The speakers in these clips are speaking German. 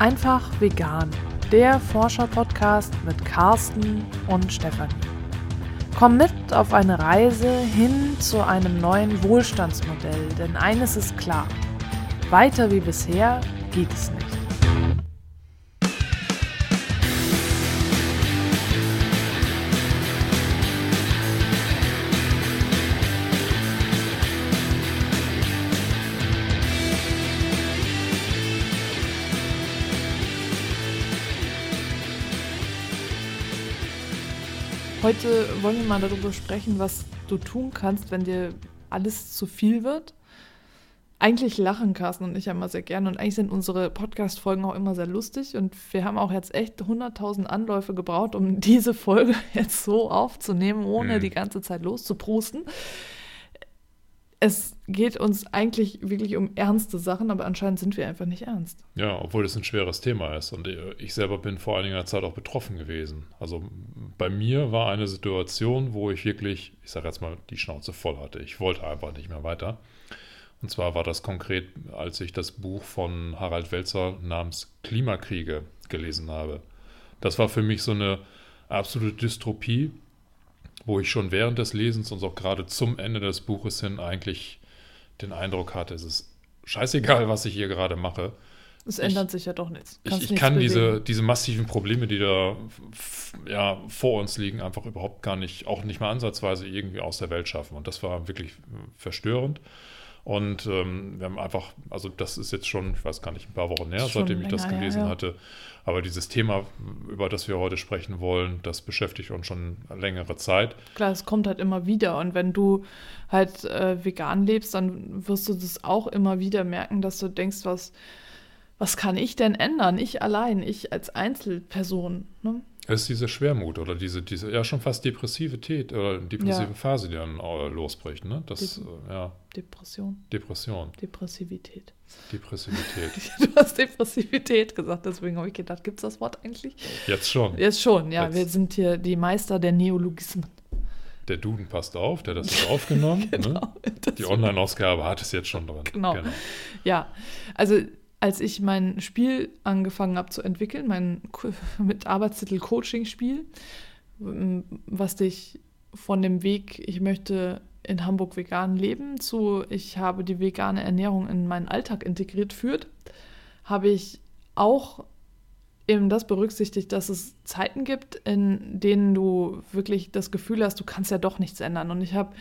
Einfach vegan, der Forscher-Podcast mit Carsten und Stefanie. Komm mit auf eine Reise hin zu einem neuen Wohlstandsmodell, denn eines ist klar, weiter wie bisher geht es nicht. Heute wollen wir mal darüber sprechen, was du tun kannst, wenn dir alles zu viel wird. Eigentlich lachen Carsten und ich ja immer sehr gerne und eigentlich sind unsere Podcast-Folgen auch immer sehr lustig und wir haben auch jetzt echt 100.000 Anläufe gebraucht, um diese Folge jetzt so aufzunehmen, ohne mhm. die ganze Zeit loszuprusten es geht uns eigentlich wirklich um ernste Sachen, aber anscheinend sind wir einfach nicht ernst. Ja, obwohl es ein schweres Thema ist. Und ich selber bin vor einiger Zeit auch betroffen gewesen. Also bei mir war eine Situation, wo ich wirklich, ich sage jetzt mal, die Schnauze voll hatte. Ich wollte einfach nicht mehr weiter. Und zwar war das konkret, als ich das Buch von Harald Welzer namens Klimakriege gelesen habe. Das war für mich so eine absolute Dystropie wo ich schon während des Lesens und auch gerade zum Ende des Buches hin eigentlich den Eindruck hatte, es ist scheißegal, was ich hier gerade mache. Es ändert sich ja doch nichts. Kannst ich, ich kann diese, diese massiven Probleme, die da ja, vor uns liegen, einfach überhaupt gar nicht, auch nicht mal ansatzweise irgendwie aus der Welt schaffen. Und das war wirklich verstörend. Und ähm, wir haben einfach, also das ist jetzt schon, ich weiß gar nicht, ein paar Wochen näher, seitdem ich das gelesen ja, ja. hatte. Aber dieses Thema, über das wir heute sprechen wollen, das beschäftigt uns schon längere Zeit. Klar, es kommt halt immer wieder. Und wenn du halt äh, vegan lebst, dann wirst du das auch immer wieder merken, dass du denkst, was, was kann ich denn ändern? Ich allein, ich als Einzelperson. Ne? Es ist diese Schwermut oder diese, diese ja schon fast Depressivität oder depressive ja. Phase, die dann äh, losbricht. Ne? Das, De äh, ja. Depression. Depression. Depressivität. Depressivität. du hast Depressivität gesagt, deswegen habe ich gedacht, gibt es das Wort eigentlich? Jetzt schon. Jetzt schon, ja. Jetzt. Wir sind hier die Meister der Neologismen. Der Duden passt auf, der hat das jetzt aufgenommen. Ne? genau, ne? Die Online-Ausgabe hat es jetzt schon drin. Genau. genau. Ja, also als ich mein Spiel angefangen habe zu entwickeln, mein mit Arbeitstitel Coaching-Spiel, was dich von dem Weg, ich möchte in Hamburg vegan leben, zu ich habe die vegane Ernährung in meinen Alltag integriert führt, habe ich auch eben das berücksichtigt, dass es Zeiten gibt, in denen du wirklich das Gefühl hast, du kannst ja doch nichts ändern. Und ich habe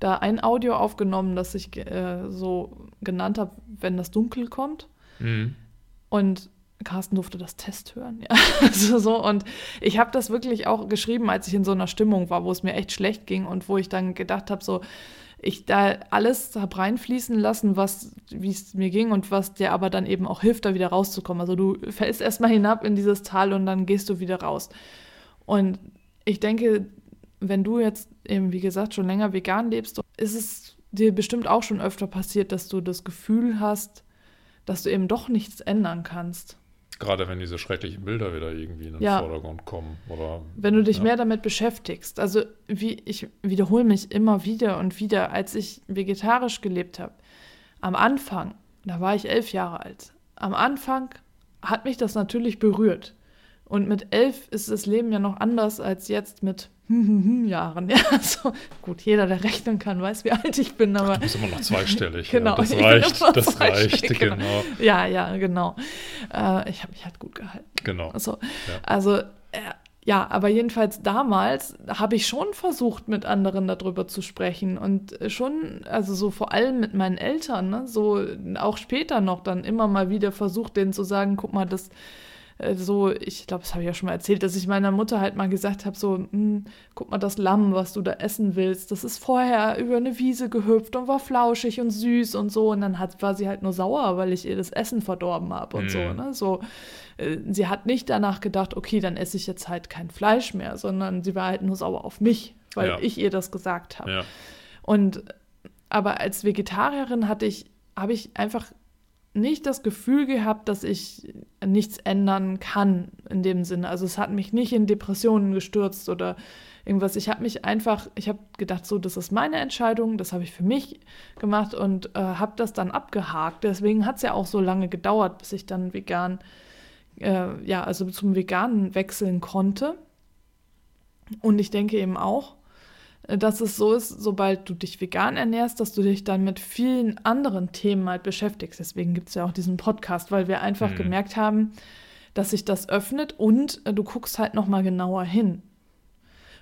da ein Audio aufgenommen, das ich äh, so genannt habe, wenn das Dunkel kommt. Mhm. Und Carsten durfte das Test hören. Ja. Also so, und ich habe das wirklich auch geschrieben, als ich in so einer Stimmung war, wo es mir echt schlecht ging und wo ich dann gedacht habe, so, ich da alles habe reinfließen lassen, was, wie es mir ging und was dir aber dann eben auch hilft, da wieder rauszukommen. Also du fällst erstmal hinab in dieses Tal und dann gehst du wieder raus. Und ich denke, wenn du jetzt eben, wie gesagt, schon länger vegan lebst, ist es dir bestimmt auch schon öfter passiert, dass du das Gefühl hast, dass du eben doch nichts ändern kannst. Gerade wenn diese schrecklichen Bilder wieder irgendwie in den ja. Vordergrund kommen. Oder, wenn du dich ja. mehr damit beschäftigst. Also wie ich wiederhole mich immer wieder und wieder, als ich vegetarisch gelebt habe. Am Anfang, da war ich elf Jahre alt. Am Anfang hat mich das natürlich berührt. Und mit elf ist das Leben ja noch anders als jetzt mit Jahren. Ja, so gut, jeder, der rechnen kann, weiß, wie alt ich bin, aber. Du bist immer noch zweistellig. genau. Ja, das reicht, das reicht, genau. genau. Ja, ja, genau. Äh, ich habe mich halt gut gehalten. Genau. Also, ja. also äh, ja, aber jedenfalls damals habe ich schon versucht, mit anderen darüber zu sprechen und schon, also so vor allem mit meinen Eltern, ne, so auch später noch dann immer mal wieder versucht, denen zu sagen, guck mal, das äh, so, ich glaube, das habe ich ja schon mal erzählt, dass ich meiner Mutter halt mal gesagt habe, so, hm, guck mal, das Lamm, was du da essen willst, das ist vorher über eine Wiese gehüpft und war flauschig und süß und so. Und dann hat, war sie halt nur sauer, weil ich ihr das Essen verdorben habe und mhm. so, ne? So, äh, sie hat nicht danach gedacht, okay, dann esse ich jetzt halt kein Fleisch mehr, sondern sie war halt nur sauer auf mich, weil ja. ich ihr das gesagt habe. Ja. Und aber als Vegetarierin hatte ich, habe ich einfach nicht das Gefühl gehabt, dass ich nichts ändern kann in dem Sinne. Also es hat mich nicht in Depressionen gestürzt oder irgendwas. Ich habe mich einfach, ich habe gedacht, so, das ist meine Entscheidung, das habe ich für mich gemacht und äh, habe das dann abgehakt. Deswegen hat es ja auch so lange gedauert, bis ich dann vegan äh, ja, also zum Veganen wechseln konnte. Und ich denke eben auch, dass es so ist, sobald du dich vegan ernährst, dass du dich dann mit vielen anderen Themen halt beschäftigst. Deswegen gibt es ja auch diesen Podcast, weil wir einfach mhm. gemerkt haben, dass sich das öffnet und äh, du guckst halt nochmal genauer hin.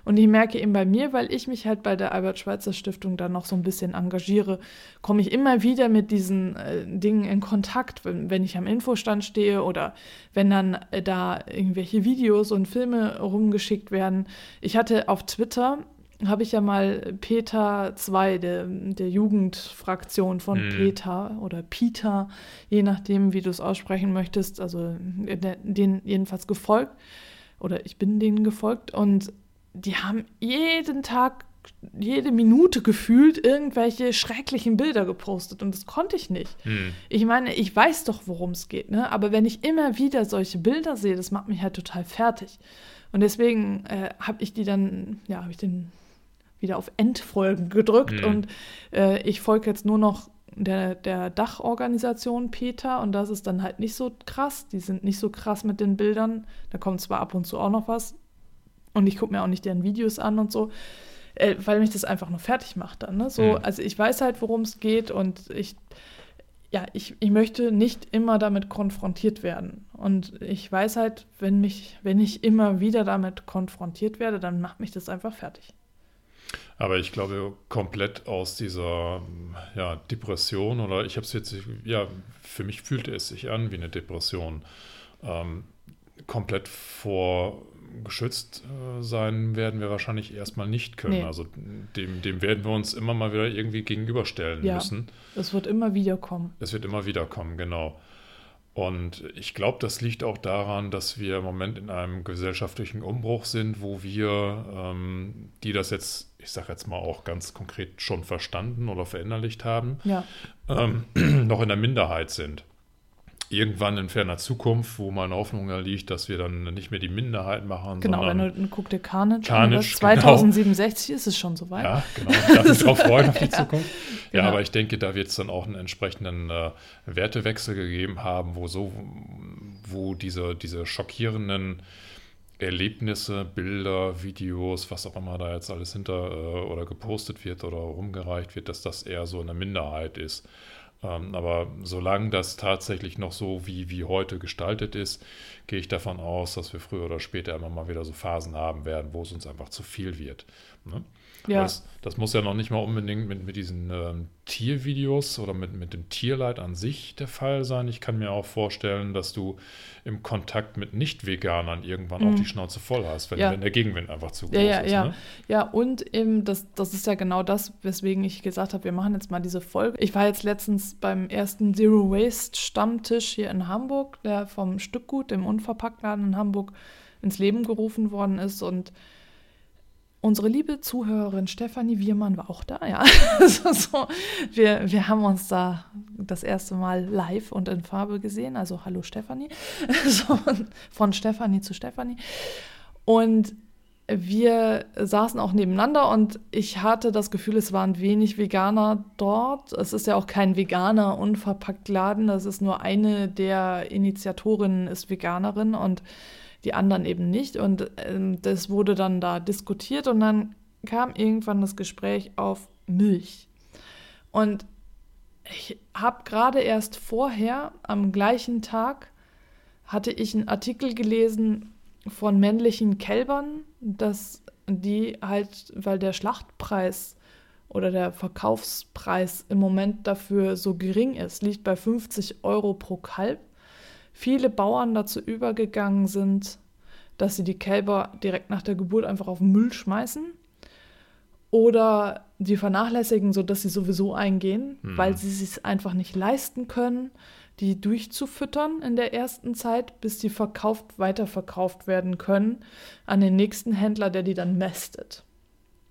Und ich merke eben bei mir, weil ich mich halt bei der Albert-Schweitzer-Stiftung dann noch so ein bisschen engagiere, komme ich immer wieder mit diesen äh, Dingen in Kontakt, wenn, wenn, ich am Infostand stehe oder wenn dann äh, da irgendwelche Videos und Filme rumgeschickt werden. Ich hatte auf Twitter habe ich ja mal Peter 2, der, der Jugendfraktion von hm. Peter oder Peter, je nachdem, wie du es aussprechen möchtest, also äh, den jedenfalls gefolgt oder ich bin denen gefolgt und die haben jeden Tag, jede Minute gefühlt irgendwelche schrecklichen Bilder gepostet und das konnte ich nicht. Hm. Ich meine, ich weiß doch, worum es geht, ne? aber wenn ich immer wieder solche Bilder sehe, das macht mich halt total fertig. Und deswegen äh, habe ich die dann, ja, habe ich den wieder auf Endfolgen gedrückt hm. und äh, ich folge jetzt nur noch der, der Dachorganisation Peter und das ist dann halt nicht so krass. Die sind nicht so krass mit den Bildern. Da kommt zwar ab und zu auch noch was, und ich gucke mir auch nicht deren Videos an und so, äh, weil mich das einfach nur fertig macht dann. Ne? So, mhm. Also ich weiß halt, worum es geht und ich, ja, ich, ich möchte nicht immer damit konfrontiert werden. Und ich weiß halt, wenn mich, wenn ich immer wieder damit konfrontiert werde, dann macht mich das einfach fertig. Aber ich glaube, komplett aus dieser ja, Depression oder ich habe es jetzt, ja, für mich fühlte es sich an wie eine Depression. Ähm, komplett vor geschützt äh, sein werden wir wahrscheinlich erstmal nicht können. Nee. Also dem, dem werden wir uns immer mal wieder irgendwie gegenüberstellen ja, müssen. Es wird immer wieder kommen. Es wird immer wieder kommen, genau. Und ich glaube, das liegt auch daran, dass wir im Moment in einem gesellschaftlichen Umbruch sind, wo wir, ähm, die das jetzt, ich sage jetzt mal auch ganz konkret schon verstanden oder verinnerlicht haben, ja. ähm, noch in der Minderheit sind irgendwann in ferner Zukunft, wo meine Hoffnung da liegt, dass wir dann nicht mehr die Minderheit machen. Genau, wenn du guck dir Carnage, Carnage 2067 genau. ist es schon soweit. Ja, genau. Darf ich drauf freuen auf die Zukunft. Ja, genau. aber ich denke, da wird es dann auch einen entsprechenden äh, Wertewechsel gegeben haben, wo so, wo diese, diese schockierenden Erlebnisse, Bilder, Videos, was auch immer da jetzt alles hinter äh, oder gepostet wird oder rumgereicht wird, dass das eher so eine Minderheit ist. Ähm, aber solange das tatsächlich noch so wie, wie heute gestaltet ist, gehe ich davon aus, dass wir früher oder später immer mal wieder so Phasen haben werden, wo es uns einfach zu viel wird. Ne? Ja. Das, das, muss ja noch nicht mal unbedingt mit, mit diesen ähm, Tiervideos oder mit, mit dem Tierleid an sich der Fall sein. Ich kann mir auch vorstellen, dass du im Kontakt mit Nicht-Veganern irgendwann mhm. auch die Schnauze voll hast, wenn, ja. wenn, der Gegenwind einfach zu groß ja, ja, ist. Ja, ne? ja. und eben, das, das ist ja genau das, weswegen ich gesagt habe, wir machen jetzt mal diese Folge. Ich war jetzt letztens beim ersten Zero Waste Stammtisch hier in Hamburg, der vom Stückgut, dem Unverpacktladen in Hamburg, ins Leben gerufen worden ist und Unsere liebe Zuhörerin Stefanie Wiermann war auch da, ja. also so, wir, wir haben uns da das erste Mal live und in Farbe gesehen. Also hallo Stefanie. so, von Stefanie zu Stefanie. Und wir saßen auch nebeneinander und ich hatte das Gefühl, es waren wenig Veganer dort. Es ist ja auch kein veganer unverpackt Laden. Das ist nur eine der Initiatorinnen ist Veganerin und die anderen eben nicht. Und ähm, das wurde dann da diskutiert und dann kam irgendwann das Gespräch auf Milch. Und ich habe gerade erst vorher, am gleichen Tag, hatte ich einen Artikel gelesen von männlichen Kälbern, dass die halt, weil der Schlachtpreis oder der Verkaufspreis im Moment dafür so gering ist, liegt bei 50 Euro pro Kalb, viele Bauern dazu übergegangen sind, dass sie die Kälber direkt nach der Geburt einfach auf den Müll schmeißen oder die vernachlässigen, sodass sie sowieso eingehen, hm. weil sie es sich einfach nicht leisten können, die durchzufüttern in der ersten Zeit, bis die verkauft, weiterverkauft werden können an den nächsten Händler, der die dann mästet.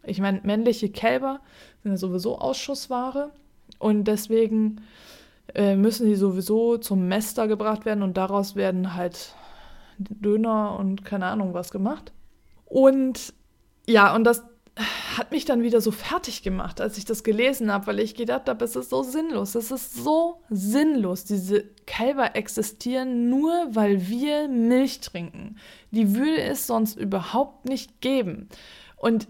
Ich meine, männliche Kälber sind ja sowieso Ausschussware und deswegen äh, müssen die sowieso zum Mäster gebracht werden und daraus werden halt Döner und keine Ahnung was gemacht. Und ja, und das hat mich dann wieder so fertig gemacht, als ich das gelesen habe, weil ich gedacht habe, es ist so sinnlos. Es ist so sinnlos. Diese Kälber existieren nur, weil wir Milch trinken. Die würde es sonst überhaupt nicht geben. Und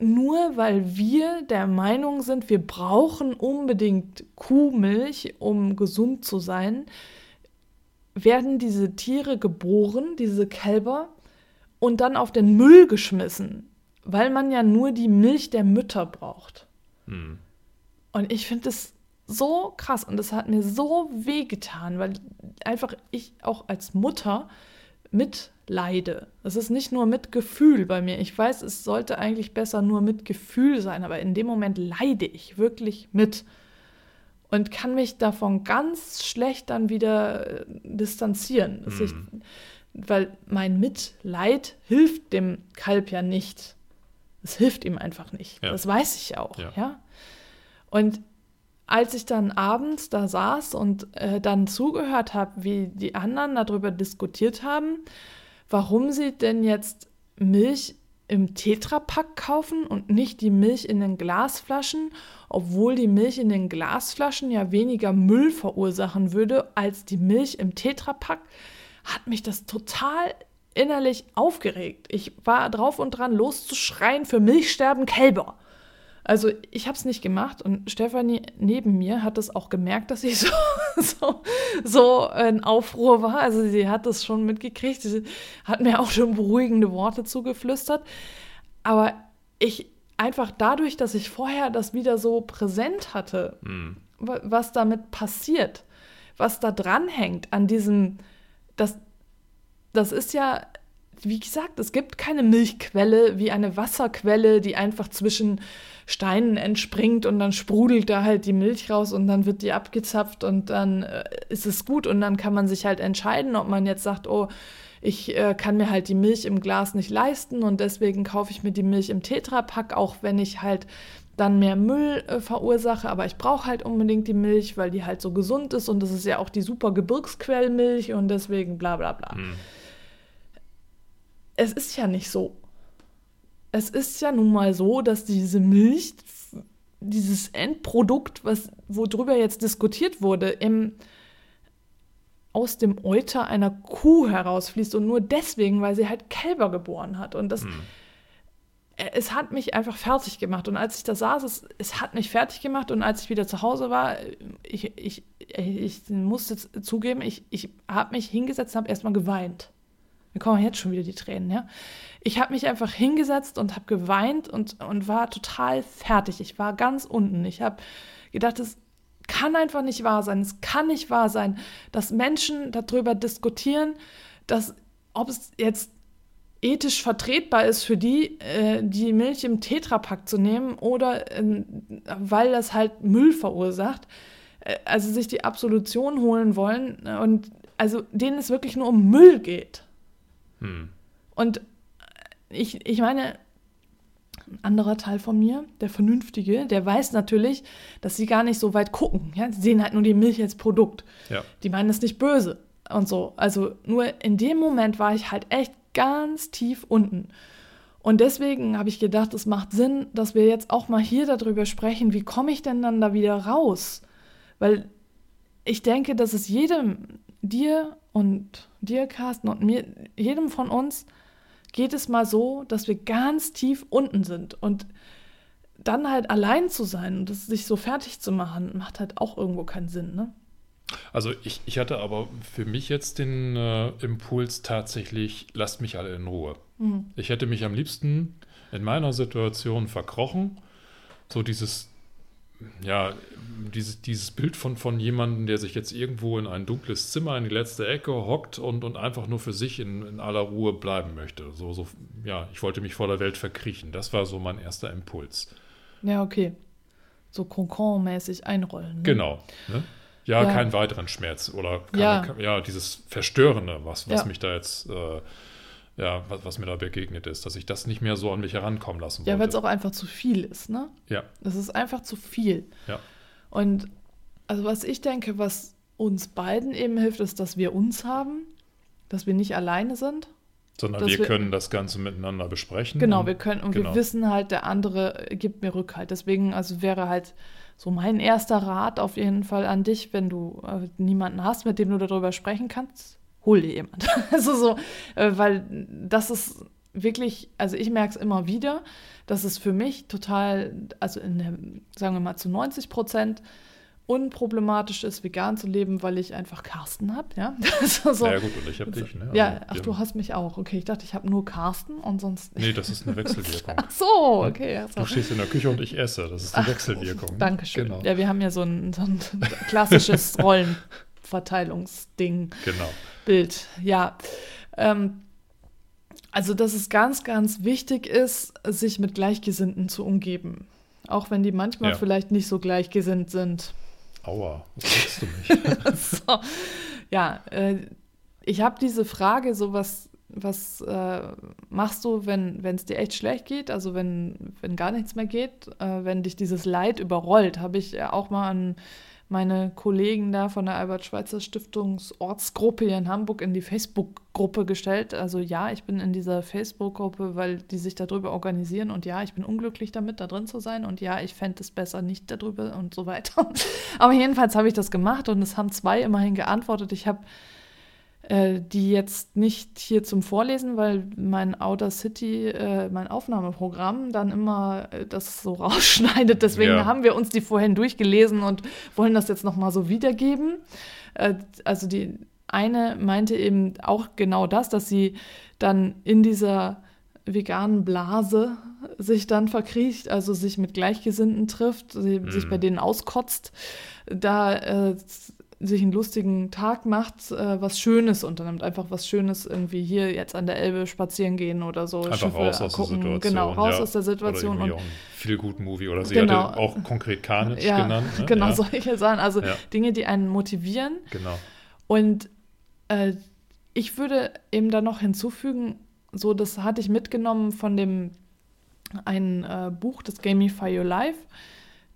nur weil wir der Meinung sind, wir brauchen unbedingt Kuhmilch, um gesund zu sein, werden diese Tiere geboren, diese Kälber, und dann auf den Müll geschmissen weil man ja nur die Milch der Mütter braucht. Hm. Und ich finde das so krass und das hat mir so wehgetan, weil einfach ich auch als Mutter mitleide. Es ist nicht nur Mitgefühl bei mir. Ich weiß, es sollte eigentlich besser nur Mitgefühl sein, aber in dem Moment leide ich wirklich mit und kann mich davon ganz schlecht dann wieder äh, distanzieren. Hm. Ich, weil mein Mitleid hilft dem Kalb ja nicht. Es hilft ihm einfach nicht. Ja. Das weiß ich auch. Ja. ja? Und als ich dann abends da saß und äh, dann zugehört habe, wie die anderen darüber diskutiert haben, warum sie denn jetzt Milch im Tetrapack kaufen und nicht die Milch in den Glasflaschen, obwohl die Milch in den Glasflaschen ja weniger Müll verursachen würde als die Milch im Tetrapack, hat mich das total innerlich aufgeregt. Ich war drauf und dran, loszuschreien für Milchsterben Kälber. Also ich habe es nicht gemacht und Stefanie neben mir hat es auch gemerkt, dass ich so, so, so in Aufruhr war. Also sie hat das schon mitgekriegt. Sie hat mir auch schon beruhigende Worte zugeflüstert. Aber ich einfach dadurch, dass ich vorher das wieder so präsent hatte, mhm. was damit passiert, was da dranhängt an diesem, dass das ist ja, wie gesagt, es gibt keine Milchquelle wie eine Wasserquelle, die einfach zwischen Steinen entspringt und dann sprudelt da halt die Milch raus und dann wird die abgezapft und dann äh, ist es gut und dann kann man sich halt entscheiden, ob man jetzt sagt, oh, ich äh, kann mir halt die Milch im Glas nicht leisten und deswegen kaufe ich mir die Milch im Tetrapack, auch wenn ich halt dann mehr Müll äh, verursache, aber ich brauche halt unbedingt die Milch, weil die halt so gesund ist und das ist ja auch die super Gebirgsquellmilch und deswegen bla bla bla. Hm es ist ja nicht so. Es ist ja nun mal so, dass diese Milch, dieses Endprodukt, was, worüber jetzt diskutiert wurde, im, aus dem Euter einer Kuh herausfließt und nur deswegen, weil sie halt Kälber geboren hat. Und das, hm. es hat mich einfach fertig gemacht. Und als ich da saß, es, es hat mich fertig gemacht. Und als ich wieder zu Hause war, ich, ich, ich musste zugeben, ich, ich habe mich hingesetzt und habe erstmal geweint. Mir kommen jetzt schon wieder die Tränen, ja. Ich habe mich einfach hingesetzt und habe geweint und, und war total fertig. Ich war ganz unten. Ich habe gedacht, es kann einfach nicht wahr sein. Es kann nicht wahr sein, dass Menschen darüber diskutieren, dass ob es jetzt ethisch vertretbar ist für die, äh, die Milch im Tetrapack zu nehmen oder äh, weil das halt Müll verursacht. Äh, also sich die Absolution holen wollen und also denen es wirklich nur um Müll geht. Hm. Und ich, ich meine, ein anderer Teil von mir, der Vernünftige, der weiß natürlich, dass sie gar nicht so weit gucken. Ja? Sie sehen halt nur die Milch als Produkt. Ja. Die meinen es nicht böse und so. Also nur in dem Moment war ich halt echt ganz tief unten. Und deswegen habe ich gedacht, es macht Sinn, dass wir jetzt auch mal hier darüber sprechen, wie komme ich denn dann da wieder raus? Weil ich denke, dass es jedem, dir und dir, Carsten, und mir, jedem von uns geht es mal so, dass wir ganz tief unten sind. Und dann halt allein zu sein und das, sich so fertig zu machen, macht halt auch irgendwo keinen Sinn, ne? Also ich, ich hatte aber für mich jetzt den äh, Impuls tatsächlich, lasst mich alle in Ruhe. Mhm. Ich hätte mich am liebsten in meiner Situation verkrochen. So dieses ja, dieses, dieses Bild von, von jemandem, der sich jetzt irgendwo in ein dunkles Zimmer in die letzte Ecke hockt und, und einfach nur für sich in, in aller Ruhe bleiben möchte. So, so, ja, ich wollte mich vor der Welt verkriechen. Das war so mein erster Impuls. Ja, okay. So Concon-mäßig einrollen. Ne? Genau. Ne? Ja, ja, keinen weiteren Schmerz oder keine, ja. ja. dieses Verstörende, was, was ja. mich da jetzt äh, ja, was, was, mir da begegnet ist, dass ich das nicht mehr so an mich herankommen lassen wollte. Ja, weil es auch einfach zu viel ist, ne? Ja. Es ist einfach zu viel. Ja. Und also was ich denke, was uns beiden eben hilft, ist, dass wir uns haben, dass wir nicht alleine sind. Sondern wir, wir, können das Ganze miteinander besprechen. Genau, wir können und genau. wir wissen halt, der andere gibt mir Rückhalt. Deswegen, also wäre halt so mein erster Rat auf jeden Fall an dich, wenn du äh, niemanden hast, mit dem du darüber sprechen kannst, hol dir jemand. also so, äh, weil das ist wirklich, also ich merke es immer wieder, dass es für mich total, also in der, sagen wir mal zu 90 Prozent unproblematisch ist, vegan zu leben, weil ich einfach Carsten habe. Ja? so, ja gut, und ich habe dich. Ne? ja, ach, du hast mich auch. Okay, ich dachte, ich habe nur Carsten und sonst. Nee, das ist eine Wechselwirkung. ach so, okay. Also. Du stehst in der Küche und ich esse. Das ist die ach, Wechselwirkung. Dankeschön. Genau. Ja, wir haben ja so ein, so ein klassisches Rollenverteilungsding. Genau. Bild, ja. Ähm, also, dass es ganz, ganz wichtig ist, sich mit Gleichgesinnten zu umgeben. Auch wenn die manchmal ja. vielleicht nicht so gleichgesinnt sind. Aua, was sagst du mich? so, ja, äh, ich habe diese Frage, so was, was äh, machst du, wenn es dir echt schlecht geht, also wenn, wenn gar nichts mehr geht, äh, wenn dich dieses Leid überrollt, habe ich auch mal an meine Kollegen da von der Albert-Schweitzer Stiftungsortsgruppe hier in Hamburg in die Facebook-Gruppe gestellt. Also ja, ich bin in dieser Facebook-Gruppe, weil die sich darüber organisieren und ja, ich bin unglücklich damit, da drin zu sein und ja, ich fände es besser nicht darüber und so weiter. Aber jedenfalls habe ich das gemacht und es haben zwei immerhin geantwortet. Ich habe äh, die jetzt nicht hier zum Vorlesen, weil mein Outer City, äh, mein Aufnahmeprogramm dann immer äh, das so rausschneidet. Deswegen ja. haben wir uns die vorhin durchgelesen und wollen das jetzt nochmal so wiedergeben. Äh, also die eine meinte eben auch genau das, dass sie dann in dieser veganen Blase sich dann verkriecht, also sich mit Gleichgesinnten trifft, mhm. sich bei denen auskotzt. Da äh, sich einen lustigen Tag macht, äh, was Schönes unternimmt. Einfach was Schönes irgendwie hier jetzt an der Elbe spazieren gehen oder so. Einfach Schiffe raus aus gucken. der Situation. Genau, raus ja. aus der Situation. Oder und viel gut Movie oder sie genau. hatte auch konkret Carnage ja, genannt. Ne? Genau, ja. solche Sachen. Also Dinge, die einen motivieren. Genau. Und äh, ich würde eben da noch hinzufügen, so das hatte ich mitgenommen von dem ein äh, Buch, das Gamify Your Life.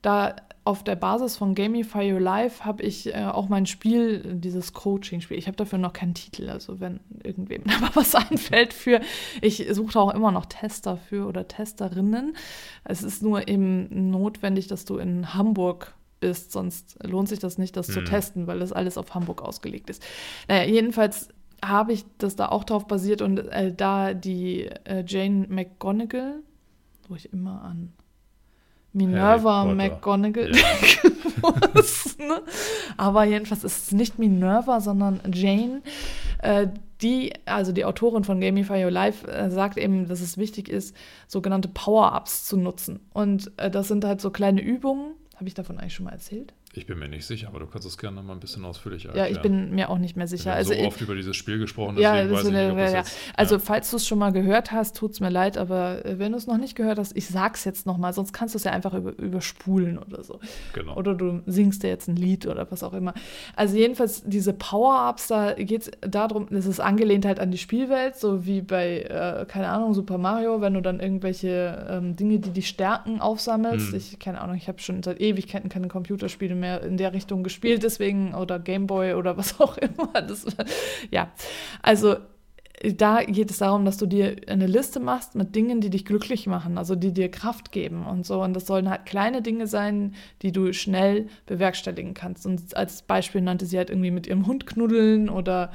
Da auf der Basis von Gamify Your Life habe ich äh, auch mein Spiel, dieses Coaching-Spiel. Ich habe dafür noch keinen Titel, also wenn irgendwem aber was einfällt für, ich suche auch immer noch Tester für oder Testerinnen. Es ist nur eben notwendig, dass du in Hamburg bist, sonst lohnt sich das nicht, das mhm. zu testen, weil das alles auf Hamburg ausgelegt ist. Naja, jedenfalls habe ich das da auch drauf basiert und äh, da die äh, Jane McGonigal, wo ich immer an Minerva McGonagall muss. Ne? Aber jedenfalls ist es nicht Minerva, sondern Jane. Äh, die, also die Autorin von Gamify Your Life, äh, sagt eben, dass es wichtig ist, sogenannte Power-Ups zu nutzen. Und äh, das sind halt so kleine Übungen. Habe ich davon eigentlich schon mal erzählt? Ich bin mir nicht sicher, aber du kannst es gerne mal ein bisschen ausführlicher erklären. Ja, ich bin mir auch nicht mehr sicher. Wir haben also so oft über dieses Spiel gesprochen, deswegen ja, weiß ich nicht, ob ja. Jetzt, Also falls du es schon mal gehört hast, tut es mir leid, aber äh, wenn du es noch nicht gehört hast, ich sag's jetzt noch mal, sonst kannst du es ja einfach über, überspulen oder so. Genau. Oder du singst dir jetzt ein Lied oder was auch immer. Also jedenfalls diese Power-Ups, da geht es darum, es ist angelehnt halt an die Spielwelt, so wie bei, äh, keine Ahnung, Super Mario, wenn du dann irgendwelche ähm, Dinge, die dich stärken, aufsammelst. Hm. Ich, keine Ahnung, ich habe schon seit Ewigkeiten keine Computerspiele mehr in der Richtung gespielt, deswegen, oder Gameboy oder was auch immer. Das, ja, also da geht es darum, dass du dir eine Liste machst mit Dingen, die dich glücklich machen, also die dir Kraft geben und so. Und das sollen halt kleine Dinge sein, die du schnell bewerkstelligen kannst. Und als Beispiel nannte sie halt irgendwie mit ihrem Hund knuddeln oder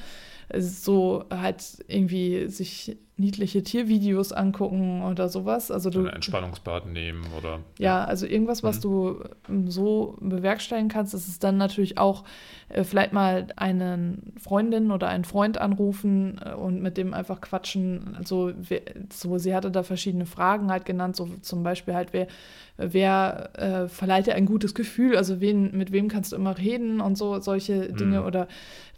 so halt irgendwie sich niedliche Tiervideos angucken oder sowas. Also du, Ein Entspannungsbad nehmen oder. Ja, also irgendwas, was mhm. du ähm, so bewerkstelligen kannst, das ist dann natürlich auch äh, vielleicht mal einen Freundin oder einen Freund anrufen äh, und mit dem einfach quatschen. Also so, sie hatte da verschiedene Fragen halt genannt, so zum Beispiel halt, wer, wer äh, verleiht dir ein gutes Gefühl, also wen, mit wem kannst du immer reden und so, solche Dinge mhm. oder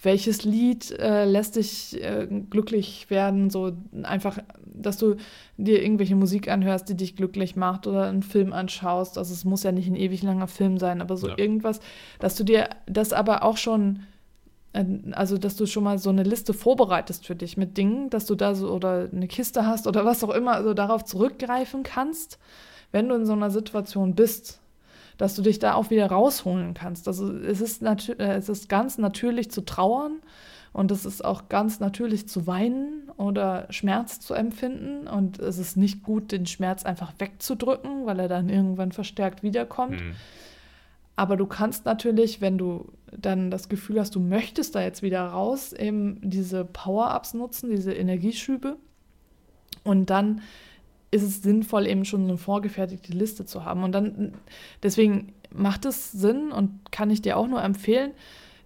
welches Lied äh, lässt dich äh, glücklich werden, so einfach, dass du dir irgendwelche Musik anhörst, die dich glücklich macht oder einen Film anschaust. Also es muss ja nicht ein ewig langer Film sein, aber so ja. irgendwas, dass du dir das aber auch schon, äh, also dass du schon mal so eine Liste vorbereitest für dich mit Dingen, dass du da so oder eine Kiste hast oder was auch immer, also darauf zurückgreifen kannst, wenn du in so einer Situation bist dass du dich da auch wieder rausholen kannst. Also es ist, äh, es ist ganz natürlich zu trauern Und es ist auch ganz natürlich zu weinen oder Schmerz zu empfinden. Und es ist nicht gut, den Schmerz einfach wegzudrücken, weil er dann irgendwann verstärkt wiederkommt. Mhm. Aber du kannst natürlich, wenn du dann das Gefühl hast, du möchtest da jetzt wieder raus, eben diese Power-Ups nutzen, diese Energieschübe. Und dann ist es sinnvoll, eben schon eine vorgefertigte Liste zu haben. Und dann, deswegen macht es Sinn und kann ich dir auch nur empfehlen,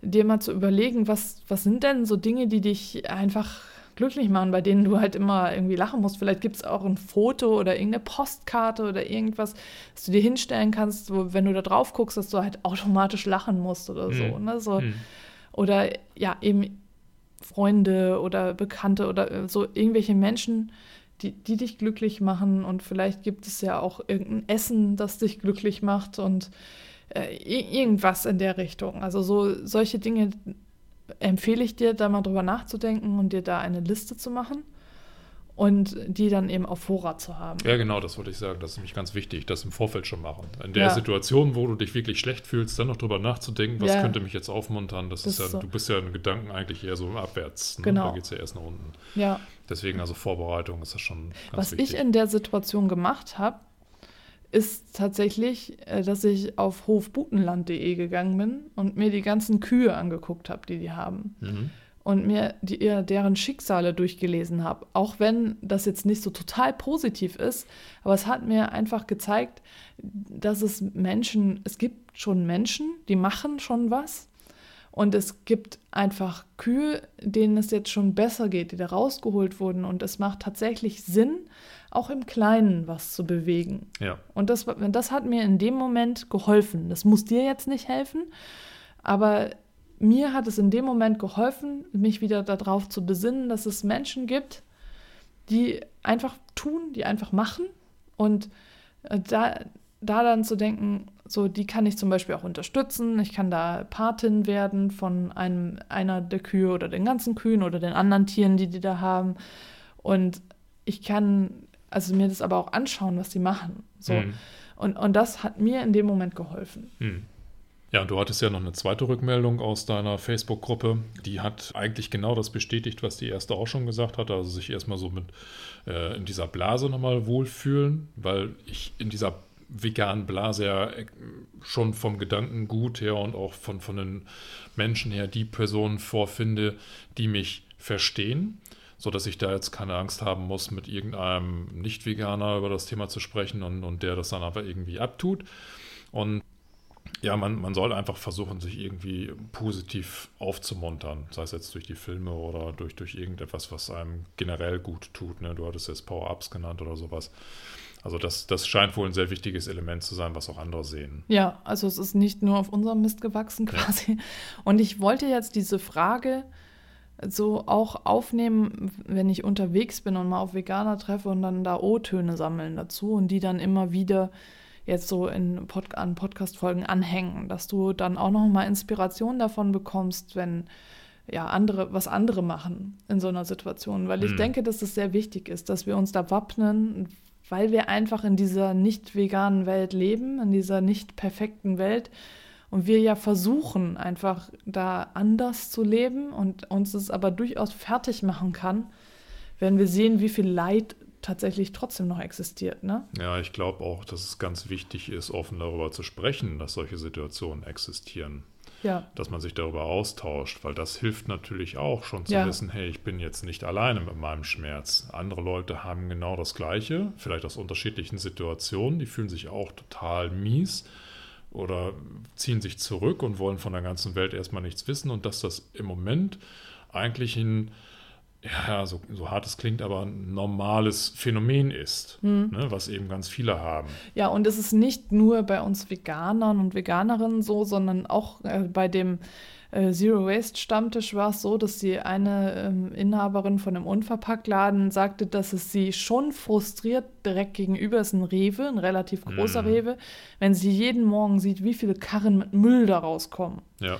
dir mal zu überlegen, was, was sind denn so Dinge, die dich einfach glücklich machen, bei denen du halt immer irgendwie lachen musst. Vielleicht gibt es auch ein Foto oder irgendeine Postkarte oder irgendwas, das du dir hinstellen kannst, wo, wenn du da drauf guckst, dass du halt automatisch lachen musst oder so. Mhm. Ne? so mhm. Oder ja, eben Freunde oder Bekannte oder äh, so irgendwelche Menschen, die, die dich glücklich machen. Und vielleicht gibt es ja auch irgendein Essen, das dich glücklich macht und äh, irgendwas in der Richtung. Also so solche Dinge empfehle ich dir, da mal drüber nachzudenken und dir da eine Liste zu machen und die dann eben auf Vorrat zu haben. Ja, genau, das wollte ich sagen. Das ist nämlich ganz wichtig, das im Vorfeld schon machen. In der ja. Situation, wo du dich wirklich schlecht fühlst, dann noch drüber nachzudenken, was ja. könnte mich jetzt aufmuntern. Das, das ist ja, so. du bist ja in Gedanken eigentlich eher so abwärts. Ne? Genau. Da geht es ja erst nach unten. Ja. Deswegen also Vorbereitung ist das schon was wichtig. Ich in der Situation gemacht habe, ist tatsächlich, äh, dass ich auf hofbutenland.de gegangen bin und mir die ganzen Kühe angeguckt habe, die die haben. Mhm. Und mir die, deren Schicksale durchgelesen habe. Auch wenn das jetzt nicht so total positiv ist, aber es hat mir einfach gezeigt, dass es Menschen, es gibt schon Menschen, die machen schon was. Und es gibt einfach Kühe, denen es jetzt schon besser geht, die da rausgeholt wurden. Und es macht tatsächlich Sinn, auch im Kleinen was zu bewegen. Ja. Und das, das hat mir in dem Moment geholfen. Das muss dir jetzt nicht helfen, aber mir hat es in dem Moment geholfen, mich wieder darauf zu besinnen, dass es Menschen gibt, die einfach tun, die einfach machen und äh, da, da dann zu denken, so die kann ich zum Beispiel auch unterstützen, ich kann da Patin werden von einem, einer der Kühe oder den ganzen Kühen oder den anderen Tieren, die die da haben und ich kann also mir das aber auch anschauen, was die machen. So. Mhm. Und, und das hat mir in dem Moment geholfen. Mhm. Ja, und du hattest ja noch eine zweite Rückmeldung aus deiner Facebook-Gruppe. Die hat eigentlich genau das bestätigt, was die erste auch schon gesagt hat. Also sich erstmal so mit äh, in dieser Blase nochmal wohlfühlen, weil ich in dieser veganen Blase ja äh, schon vom Gedankengut her und auch von, von den Menschen her die Personen vorfinde, die mich verstehen so dass ich da jetzt keine Angst haben muss, mit irgendeinem Nicht-Veganer über das Thema zu sprechen und, und der das dann aber irgendwie abtut. Und ja, man, man soll einfach versuchen, sich irgendwie positiv aufzumuntern, sei es jetzt durch die Filme oder durch, durch irgendetwas, was einem generell gut tut. Ne? Du hattest jetzt Power-Ups genannt oder sowas. Also das, das scheint wohl ein sehr wichtiges Element zu sein, was auch andere sehen. Ja, also es ist nicht nur auf unserem Mist gewachsen quasi. Ja. Und ich wollte jetzt diese Frage so auch aufnehmen, wenn ich unterwegs bin und mal auf Veganer treffe und dann da O-Töne sammeln dazu und die dann immer wieder jetzt so in Pod an Podcast-Folgen anhängen, dass du dann auch noch mal Inspiration davon bekommst, wenn ja andere was andere machen in so einer Situation, weil ich hm. denke, dass es sehr wichtig ist, dass wir uns da wappnen, weil wir einfach in dieser nicht veganen Welt leben, in dieser nicht perfekten Welt und wir ja versuchen, einfach da anders zu leben und uns es aber durchaus fertig machen kann, wenn wir sehen, wie viel Leid tatsächlich trotzdem noch existiert. Ne? Ja, ich glaube auch, dass es ganz wichtig ist, offen darüber zu sprechen, dass solche Situationen existieren. Ja. Dass man sich darüber austauscht, weil das hilft natürlich auch schon zu ja. wissen, hey, ich bin jetzt nicht alleine mit meinem Schmerz. Andere Leute haben genau das Gleiche, vielleicht aus unterschiedlichen Situationen, die fühlen sich auch total mies oder ziehen sich zurück und wollen von der ganzen Welt erstmal nichts wissen und dass das im Moment eigentlich ein, ja, so, so hart es klingt, aber ein normales Phänomen ist, hm. ne, was eben ganz viele haben. Ja, und es ist nicht nur bei uns Veganern und Veganerinnen so, sondern auch äh, bei dem äh, Zero Waste Stammtisch war es so, dass die eine ähm, Inhaberin von einem Unverpacktladen sagte, dass es sie schon frustriert, direkt gegenüber ist ein Rewe, ein relativ großer mm. Rewe, wenn sie jeden Morgen sieht, wie viele Karren mit Müll da rauskommen. Ja.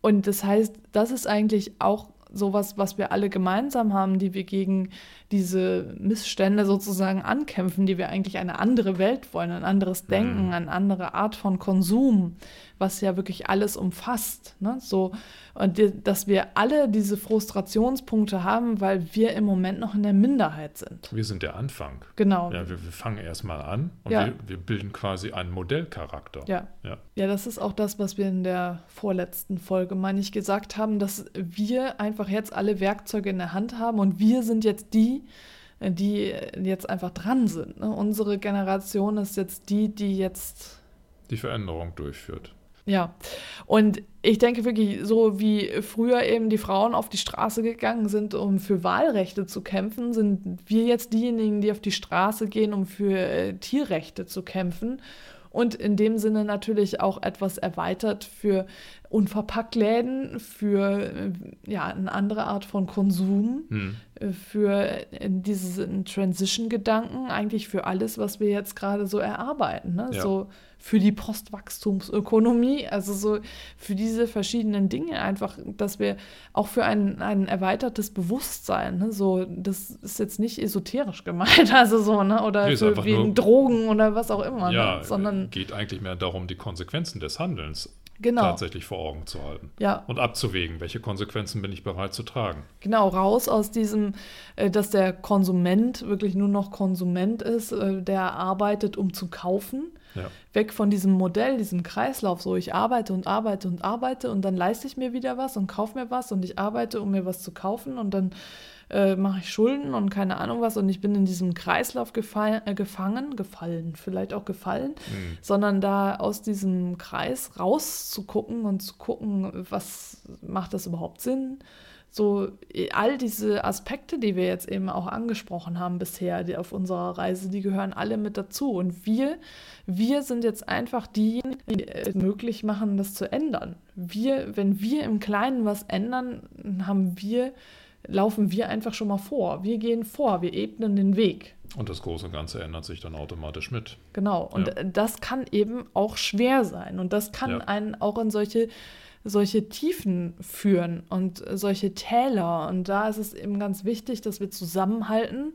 Und das heißt, das ist eigentlich auch sowas, was wir alle gemeinsam haben, die wir gegen diese Missstände sozusagen ankämpfen, die wir eigentlich eine andere Welt wollen, ein anderes Denken, mhm. eine andere Art von Konsum, was ja wirklich alles umfasst. Ne? So, und dass wir alle diese Frustrationspunkte haben, weil wir im Moment noch in der Minderheit sind. Wir sind der Anfang. Genau. Ja, wir, wir fangen erstmal an und Ja. wir, wir bilden quasi einen Modellcharakter. Ja. Ja. Ja, das ist auch das, was wir in der vorletzten Folge, meine ich, gesagt haben, dass wir einfach jetzt alle Werkzeuge in der Hand haben und wir sind jetzt die, äh, die jetzt einfach dran sind. Ne? Unsere Generation ist jetzt die, die jetzt Die Veränderung durchführt. Ja, und ich denke wirklich, so wie früher eben die Frauen auf die Straße gegangen sind, um für Wahlrechte zu kämpfen, sind wir jetzt diejenigen, die auf die Straße gehen, um für äh, Tierrechte zu kämpfen. Und in dem Sinne natürlich auch etwas erweitert für Unverpacktläden, für äh, ja, eine andere Art von Konsum, Hm. äh, für äh, diesen Transition-Gedanken, eigentlich für alles, was wir jetzt gerade so erarbeiten. Ne? Ja. So für die Postwachstumsökonomie, also so für diese verschiedenen Dinge einfach, dass wir auch für ein, ein erweitertes Bewusstsein, ne? so, das ist jetzt nicht esoterisch gemeint, also so, ne? oder Nee, für, wegen nur- Drogen oder was auch immer, Ja, ne? sondern geht eigentlich mehr darum, die Konsequenzen des Handelns genau, tatsächlich vor Augen zu halten. ja, Und abzuwägen, welche Konsequenzen bin ich bereit zu tragen. Genau, raus aus diesem, äh, dass der Konsument wirklich nur noch Konsument ist, äh, der arbeitet, um zu kaufen. Ja. Weg von diesem Modell, diesem Kreislauf, so ich arbeite und arbeite und arbeite und dann leiste ich mir wieder was und kaufe mir was und ich arbeite, um mir was zu kaufen und dann äh, mache ich Schulden und keine Ahnung was und ich bin in diesem Kreislauf gefall, äh, gefangen, gefallen, vielleicht auch gefallen, Hm. sondern da aus diesem Kreis rauszugucken und zu gucken, was macht das überhaupt Sinn? So eh, all diese Aspekte, die wir jetzt eben auch angesprochen haben bisher auf unserer Reise, die gehören alle mit dazu. Und wir, wir sind jetzt einfach diejenigen, die es möglich machen, das zu ändern. Wir, wenn wir im Kleinen was ändern, haben wir, laufen wir einfach schon mal vor. Wir gehen vor, wir ebnen den Weg. Und das große Ganze ändert sich dann automatisch mit. Genau, und Ja. das kann eben auch schwer sein und das kann Ja. einen auch in solche, solche Tiefen führen und solche Täler. Und da ist es eben ganz wichtig, dass wir zusammenhalten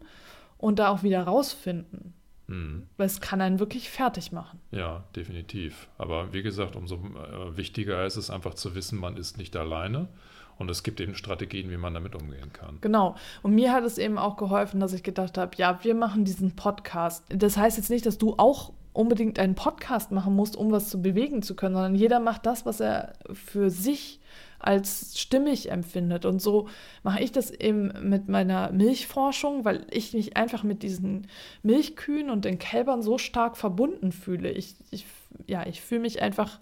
und da auch wieder rausfinden, Hm. weil es kann einen wirklich fertig machen. Ja, definitiv. Aber wie gesagt, umso äh, wichtiger ist es einfach zu wissen, man ist nicht alleine und es gibt eben Strategien, wie man damit umgehen kann. Genau. Und mir hat es eben auch geholfen, dass ich gedacht habe, ja, wir machen diesen Podcast. Das heißt jetzt nicht, dass du auch unbedingt einen Podcast machen musst, um was zu bewegen zu können, sondern jeder macht das, was er für sich als stimmig empfindet. Und so mache ich das eben mit meiner Milchforschung, weil ich mich einfach mit diesen Milchkühen und den Kälbern so stark verbunden fühle. Ich, ich, ja, ich fühle mich einfach,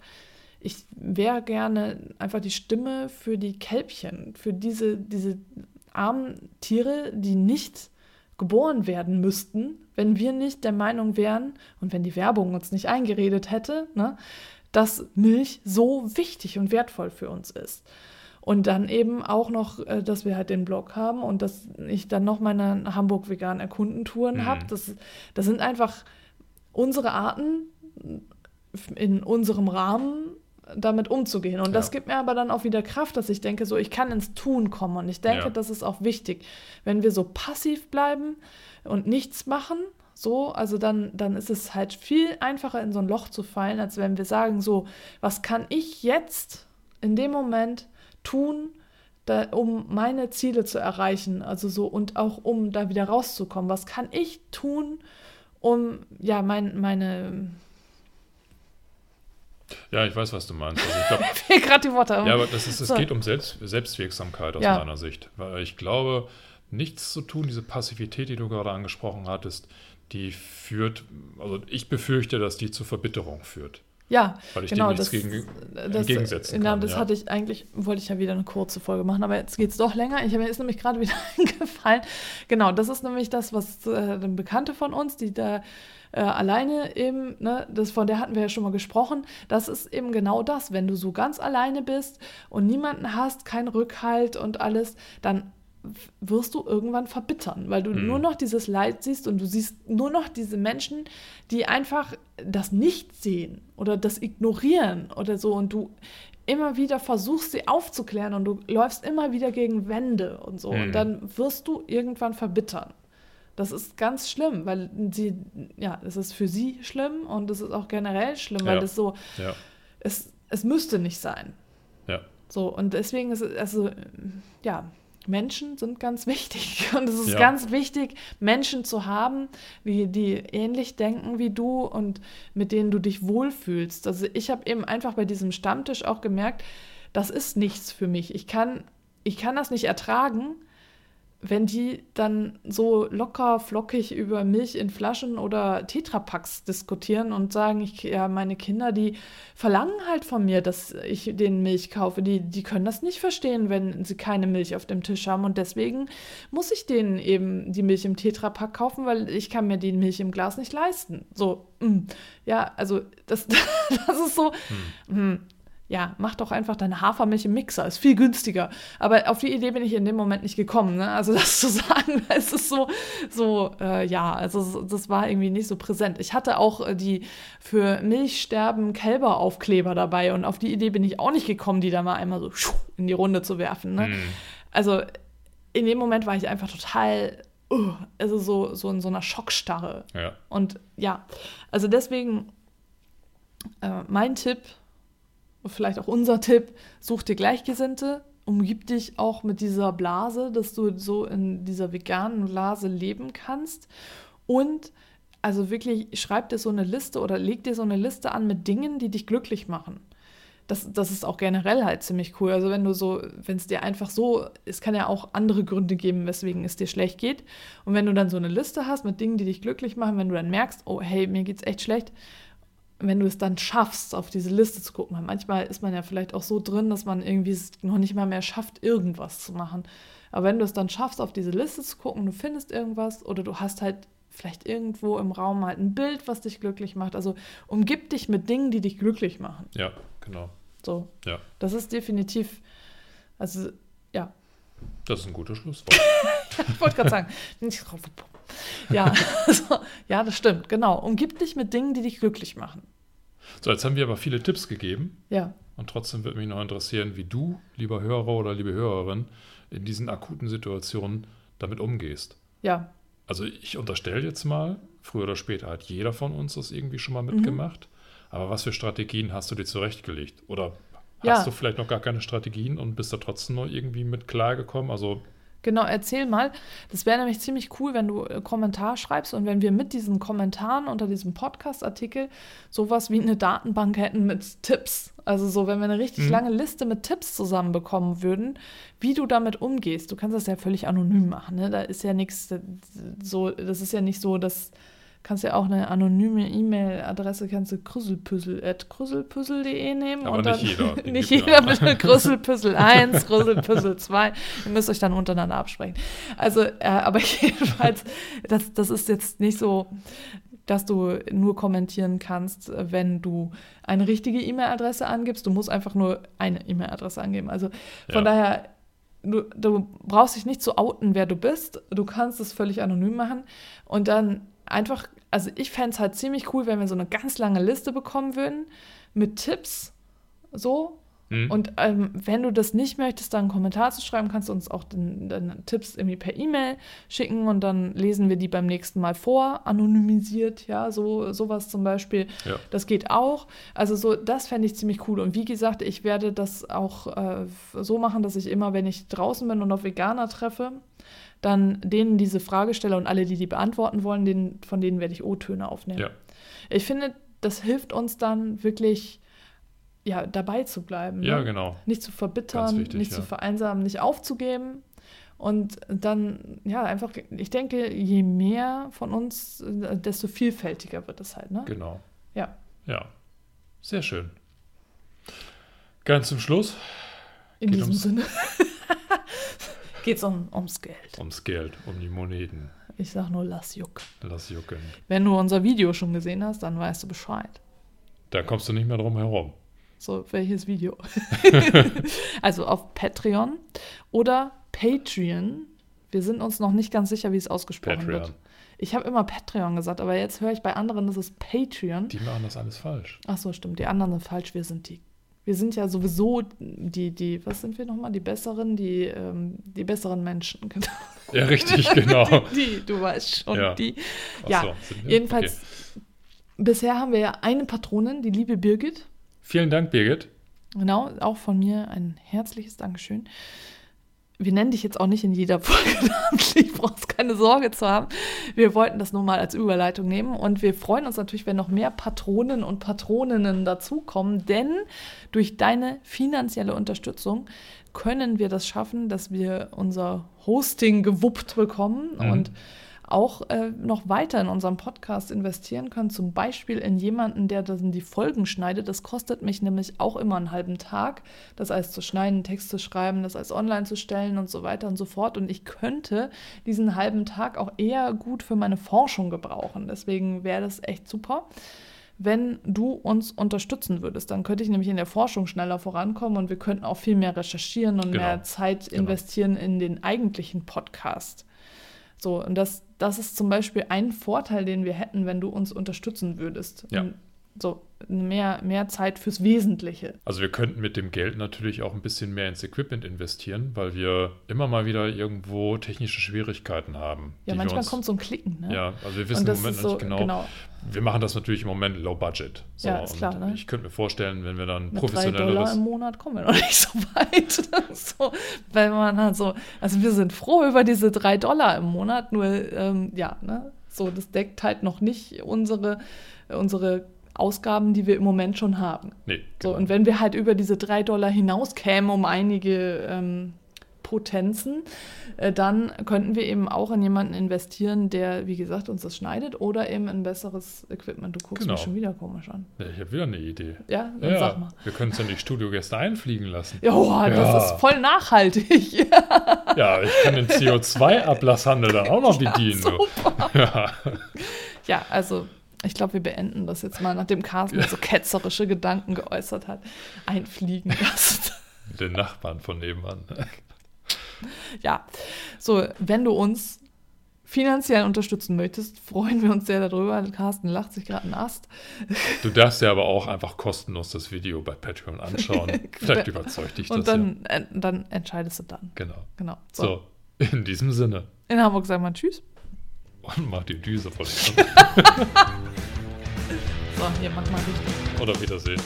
ich wäre gerne einfach die Stimme für die Kälbchen, für diese, diese armen Tiere, die nicht geboren werden müssten, wenn wir nicht der Meinung wären und wenn die Werbung uns nicht eingeredet hätte, ne, dass Milch so wichtig und wertvoll für uns ist. Und dann eben auch noch, äh, dass wir halt den Blog haben und dass ich dann noch meine Hamburg vegan Erkundentouren Mhm. habe. Das, das sind einfach unsere Arten in unserem Rahmen damit umzugehen. Und das Ja. gibt mir aber dann auch wieder Kraft, dass ich denke, so ich kann ins Tun kommen. Und ich denke, Ja. das ist auch wichtig. Wenn wir so passiv bleiben und nichts machen, so, also dann, dann ist es halt viel einfacher, in so ein Loch zu fallen, als wenn wir sagen, so, was kann ich jetzt in dem Moment tun, da, um meine Ziele zu erreichen, also so und auch um da wieder rauszukommen. Was kann ich tun, um ja mein, meine Ja, ich weiß, was du meinst. Also ich glaub, fehlt gerade die Worte. ja, aber das ist, es So. geht um Selbst, Selbstwirksamkeit aus Ja. meiner Sicht. Weil ich glaube, nichts zu tun, diese Passivität, die du gerade angesprochen hattest, die führt, also ich befürchte, dass die zur Verbitterung führt. Ja, Weil ich genau, dem nichts das, gegen, das, entgegensetzen genau, kann. das ja. hatte ich eigentlich, wollte ich ja wieder eine kurze Folge machen, aber jetzt geht es doch länger. Ich, mir ist nämlich gerade wieder eingefallen. Genau, das ist nämlich das, was äh, eine Bekannte von uns, die da äh, alleine eben, ne, das, von der hatten wir ja schon mal gesprochen, das ist eben genau das, wenn du so ganz alleine bist und niemanden hast, keinen Rückhalt und alles, dann wirst du irgendwann verbittern, weil du Mhm. nur noch dieses Leid siehst und du siehst nur noch diese Menschen, die einfach das nicht sehen oder das ignorieren oder so und du immer wieder versuchst, sie aufzuklären und du läufst immer wieder gegen Wände und so Mhm. und dann wirst du irgendwann verbittern. Das ist ganz schlimm, weil sie, ja, es ist für sie schlimm und es ist auch generell schlimm, weil Ja. das so, ja. es, es müsste nicht sein. Ja. So, und deswegen ist es, also, ja, Menschen sind ganz wichtig. Und es ist Ja. ganz wichtig, Menschen zu haben, die, die ähnlich denken wie du und mit denen du dich wohlfühlst. Also ich habe eben einfach bei diesem Stammtisch auch gemerkt, das ist nichts für mich. Ich kann, ich kann das nicht ertragen, wenn die dann so locker flockig über Milch in Flaschen oder Tetrapacks diskutieren und sagen, ich, ja, meine Kinder, die verlangen halt von mir, dass ich denen Milch kaufe. Die, die können das nicht verstehen, wenn sie keine Milch auf dem Tisch haben. Und deswegen muss ich denen eben die Milch im Tetrapack kaufen, weil ich kann mir die Milch im Glas nicht leisten. So, mm. ja, also das, das ist so, mm, ja, mach doch einfach deine Hafermilch im Mixer, ist viel günstiger. Aber auf die Idee bin ich in dem Moment nicht gekommen. Ne? Also das zu sagen, es ist so, so äh, ja, also das war irgendwie nicht so präsent. Ich hatte auch äh, die für Milchsterben Kälberaufkleber dabei und auf die Idee bin ich auch nicht gekommen, die da mal einmal so in die Runde zu werfen. Ne? Hm. Also in dem Moment war ich einfach total, uh, also so, so in so einer Schockstarre. Ja. Und ja, also deswegen äh, mein Tipp, vielleicht auch unser Tipp, such dir Gleichgesinnte, umgib dich auch mit dieser Blase, dass du so in dieser veganen Blase leben kannst. Und also wirklich, schreib dir so eine Liste oder leg dir so eine Liste an mit Dingen, die dich glücklich machen. Das, das ist auch generell halt ziemlich cool. Also wenn du so, wenn es dir einfach so, es kann ja auch andere Gründe geben, weswegen es dir schlecht geht. Und wenn du dann so eine Liste hast mit Dingen, die dich glücklich machen, wenn du dann merkst, oh hey, mir geht's echt schlecht, wenn du es dann schaffst, auf diese Liste zu gucken. Weil manchmal ist man ja vielleicht auch so drin, dass man irgendwie es noch nicht mal mehr schafft, irgendwas zu machen. Aber wenn du es dann schaffst, auf diese Liste zu gucken, du findest irgendwas oder du hast halt vielleicht irgendwo im Raum halt ein Bild, was dich glücklich macht. Also umgib dich mit Dingen, die dich glücklich machen. Ja, genau. So, Ja. das ist definitiv, also ja, Das ist ein gutes Schlusswort. ich wollte gerade sagen. Ja, also, ja, das stimmt, genau. Umgib dich mit Dingen, die dich glücklich machen. So, jetzt haben wir aber viele Tipps gegeben. Ja, Und trotzdem würde mich noch interessieren, wie du, lieber Hörer oder liebe Hörerin, in diesen akuten Situationen damit umgehst. ja, Also ich unterstelle jetzt mal, früher oder später hat jeder von uns das irgendwie schon mal Mhm. mitgemacht. Aber was für Strategien hast du dir zurechtgelegt? Oder hast Ja. du vielleicht noch gar keine Strategien und bist da trotzdem noch irgendwie mit klargekommen? Also Genau, erzähl mal. Das wäre nämlich ziemlich cool, wenn du äh, Kommentar schreibst und wenn wir mit diesen Kommentaren unter diesem Podcast-Artikel sowas wie eine Datenbank hätten mit Tipps. Also so, wenn wir eine richtig Mhm. lange Liste mit Tipps zusammenbekommen würden, wie du damit umgehst. Du kannst das ja völlig anonym machen. Ne? Da ist ja nichts so, das ist ja nicht so, dass kannst ja auch eine anonyme E-Mail-Adresse, kannst du krüselpüssel.krüselpüssel.de nehmen. Aber und nicht dann, jeder, nicht jeder ja. mit Krüselpüssel 1, Krüselpüssel 2. Ihr müsst euch dann untereinander absprechen. Also, äh, aber jedenfalls, das, das ist jetzt nicht so, dass du nur kommentieren kannst, wenn du eine richtige E-Mail-Adresse angibst. Du musst einfach nur eine E-Mail-Adresse angeben. Also von Ja. daher, du, du brauchst dich nicht zu outen, wer du bist. Du kannst es völlig anonym machen und dann einfach, also ich fände es halt ziemlich cool, wenn wir so eine ganz lange Liste bekommen würden mit Tipps, so. hm, Und ähm, wenn du das nicht möchtest, dann einen Kommentar zu schreiben, kannst du uns auch den, deine Tipps irgendwie per E-Mail schicken und dann lesen wir die beim nächsten Mal vor, anonymisiert, ja, so sowas zum Beispiel. ja. Das geht auch. Also so, das fände ich ziemlich cool. Und wie gesagt, ich werde das auch äh, so machen, dass ich immer, wenn ich draußen bin und auf Veganer treffe, dann denen diese Frage stelle und alle, die die beantworten wollen, denen, von denen werde ich O-Töne aufnehmen. Ja. Ich finde, das hilft uns dann wirklich, ja, dabei zu bleiben. ja, ne? genau. Nicht zu verbittern, wichtig, nicht ja. zu vereinsamen, nicht aufzugeben. Und dann, ja, einfach, ich denke, je mehr von uns, desto vielfältiger wird es halt, ne? Genau. Ja. Ja. Sehr schön. Ganz zum Schluss In diesem ums- Sinne geht es um, ums Geld. ums Geld, um die Moneten. Ich sag nur, lass jucken. Lass jucken. Wenn du unser Video schon gesehen hast, dann weißt du Bescheid. Da kommst du nicht mehr drum herum. So, welches Video? also auf Patreon oder Patreon. Wir sind uns noch nicht ganz sicher, wie es ausgesprochen Patreon. wird. Ich habe immer Patreon gesagt, aber jetzt höre ich bei anderen, das ist Patreon. Die machen das alles falsch. Ach so, stimmt. Die anderen sind falsch. Wir sind die. Wir sind ja sowieso die, die, was sind wir nochmal? Die besseren, die, ähm, die besseren Menschen. Genau. Ja, richtig, genau. Die, du weißt schon, Ja. die. Ach Ja, so? Jedenfalls, bisher haben wir ja eine Patronin, die liebe Birgit. Okay. Vielen Dank, Birgit. Genau, auch von mir ein herzliches Dankeschön. Wir nennen dich jetzt auch nicht in jeder Folge namentlich, brauchst keine Sorge zu haben. Wir wollten das nur mal als Überleitung nehmen und wir freuen uns natürlich, wenn noch mehr Patronen und Patroninnen dazukommen, denn durch deine finanzielle Unterstützung können wir das schaffen, dass wir unser Hosting gewuppt bekommen mhm. und auch äh, noch weiter in unserem Podcast investieren können. Zum Beispiel in jemanden, der dann die Folgen schneidet. Das kostet mich nämlich auch immer einen halben Tag, das alles zu schneiden, Text zu schreiben, das alles online zu stellen und so weiter und so fort. Und ich könnte diesen halben Tag auch eher gut für meine Forschung gebrauchen. Deswegen wäre das echt super wenn du uns unterstützen würdest. Dann könnte ich nämlich in der Forschung schneller vorankommen und wir könnten auch viel mehr recherchieren und genau. mehr Zeit genau. investieren genau. in den eigentlichen Podcast. So, und das, das ist zum Beispiel ein Vorteil, den wir hätten, wenn du uns unterstützen würdest. Ja. Und so mehr, mehr Zeit fürs Wesentliche. Also wir könnten mit dem Geld natürlich auch ein bisschen mehr ins Equipment investieren, weil wir immer mal wieder irgendwo technische Schwierigkeiten haben. Ja, manchmal uns, kommt so ein Klicken. Ne? Ja, also wir wissen im Moment so, nicht genau, genau, Wir machen das natürlich im Moment low budget. So, ja, ist klar. Ne? Ich könnte mir vorstellen, wenn wir dann Mit professionelleres... Drei Dollar im Monat kommen wir noch nicht so weit. so, weil man halt so, also wir sind froh über diese drei Dollar im Monat, nur ähm, ja, ne? So, das deckt halt noch nicht unsere, unsere Ausgaben, die wir im Moment schon haben. Nee, genau. So, und wenn wir halt über diese drei Dollar hinauskämen um einige ähm, Potenzen, äh, dann könnten wir eben auch in jemanden investieren, der, wie gesagt, uns das schneidet oder eben ein besseres Equipment. Du guckst genau. mich schon wieder komisch an. Ja, ich habe wieder eine Idee. Ja, dann ja, sag mal. Wir können es ja die Studiogäste einfliegen lassen. Ja, oh, das ist voll nachhaltig. ja, ich kann den CO2-Ablasshandel dann auch noch bedienen. Ja, ja, also ich glaube, wir beenden das jetzt mal, nachdem Carsten so ketzerische Gedanken geäußert hat. Einfliegen lassen. Den Nachbarn von nebenan. Ja, so, wenn du uns finanziell unterstützen möchtest, freuen wir uns sehr darüber. Carsten lacht sich gerade einen Ast. Du darfst ja aber auch einfach kostenlos das Video bei Patreon anschauen. Vielleicht überzeugt dich das. Und dann, ja. dann entscheidest du dann. Genau. genau. So. so, in diesem Sinne. In Hamburg sagen wir Tschüss. Und mach die Düse voll. so, hier, mach mal richtig. Oder Wiedersehen.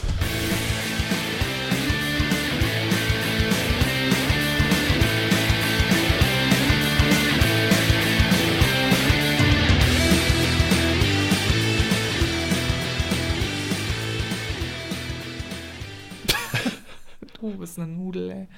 du bist eine Nudel, ey.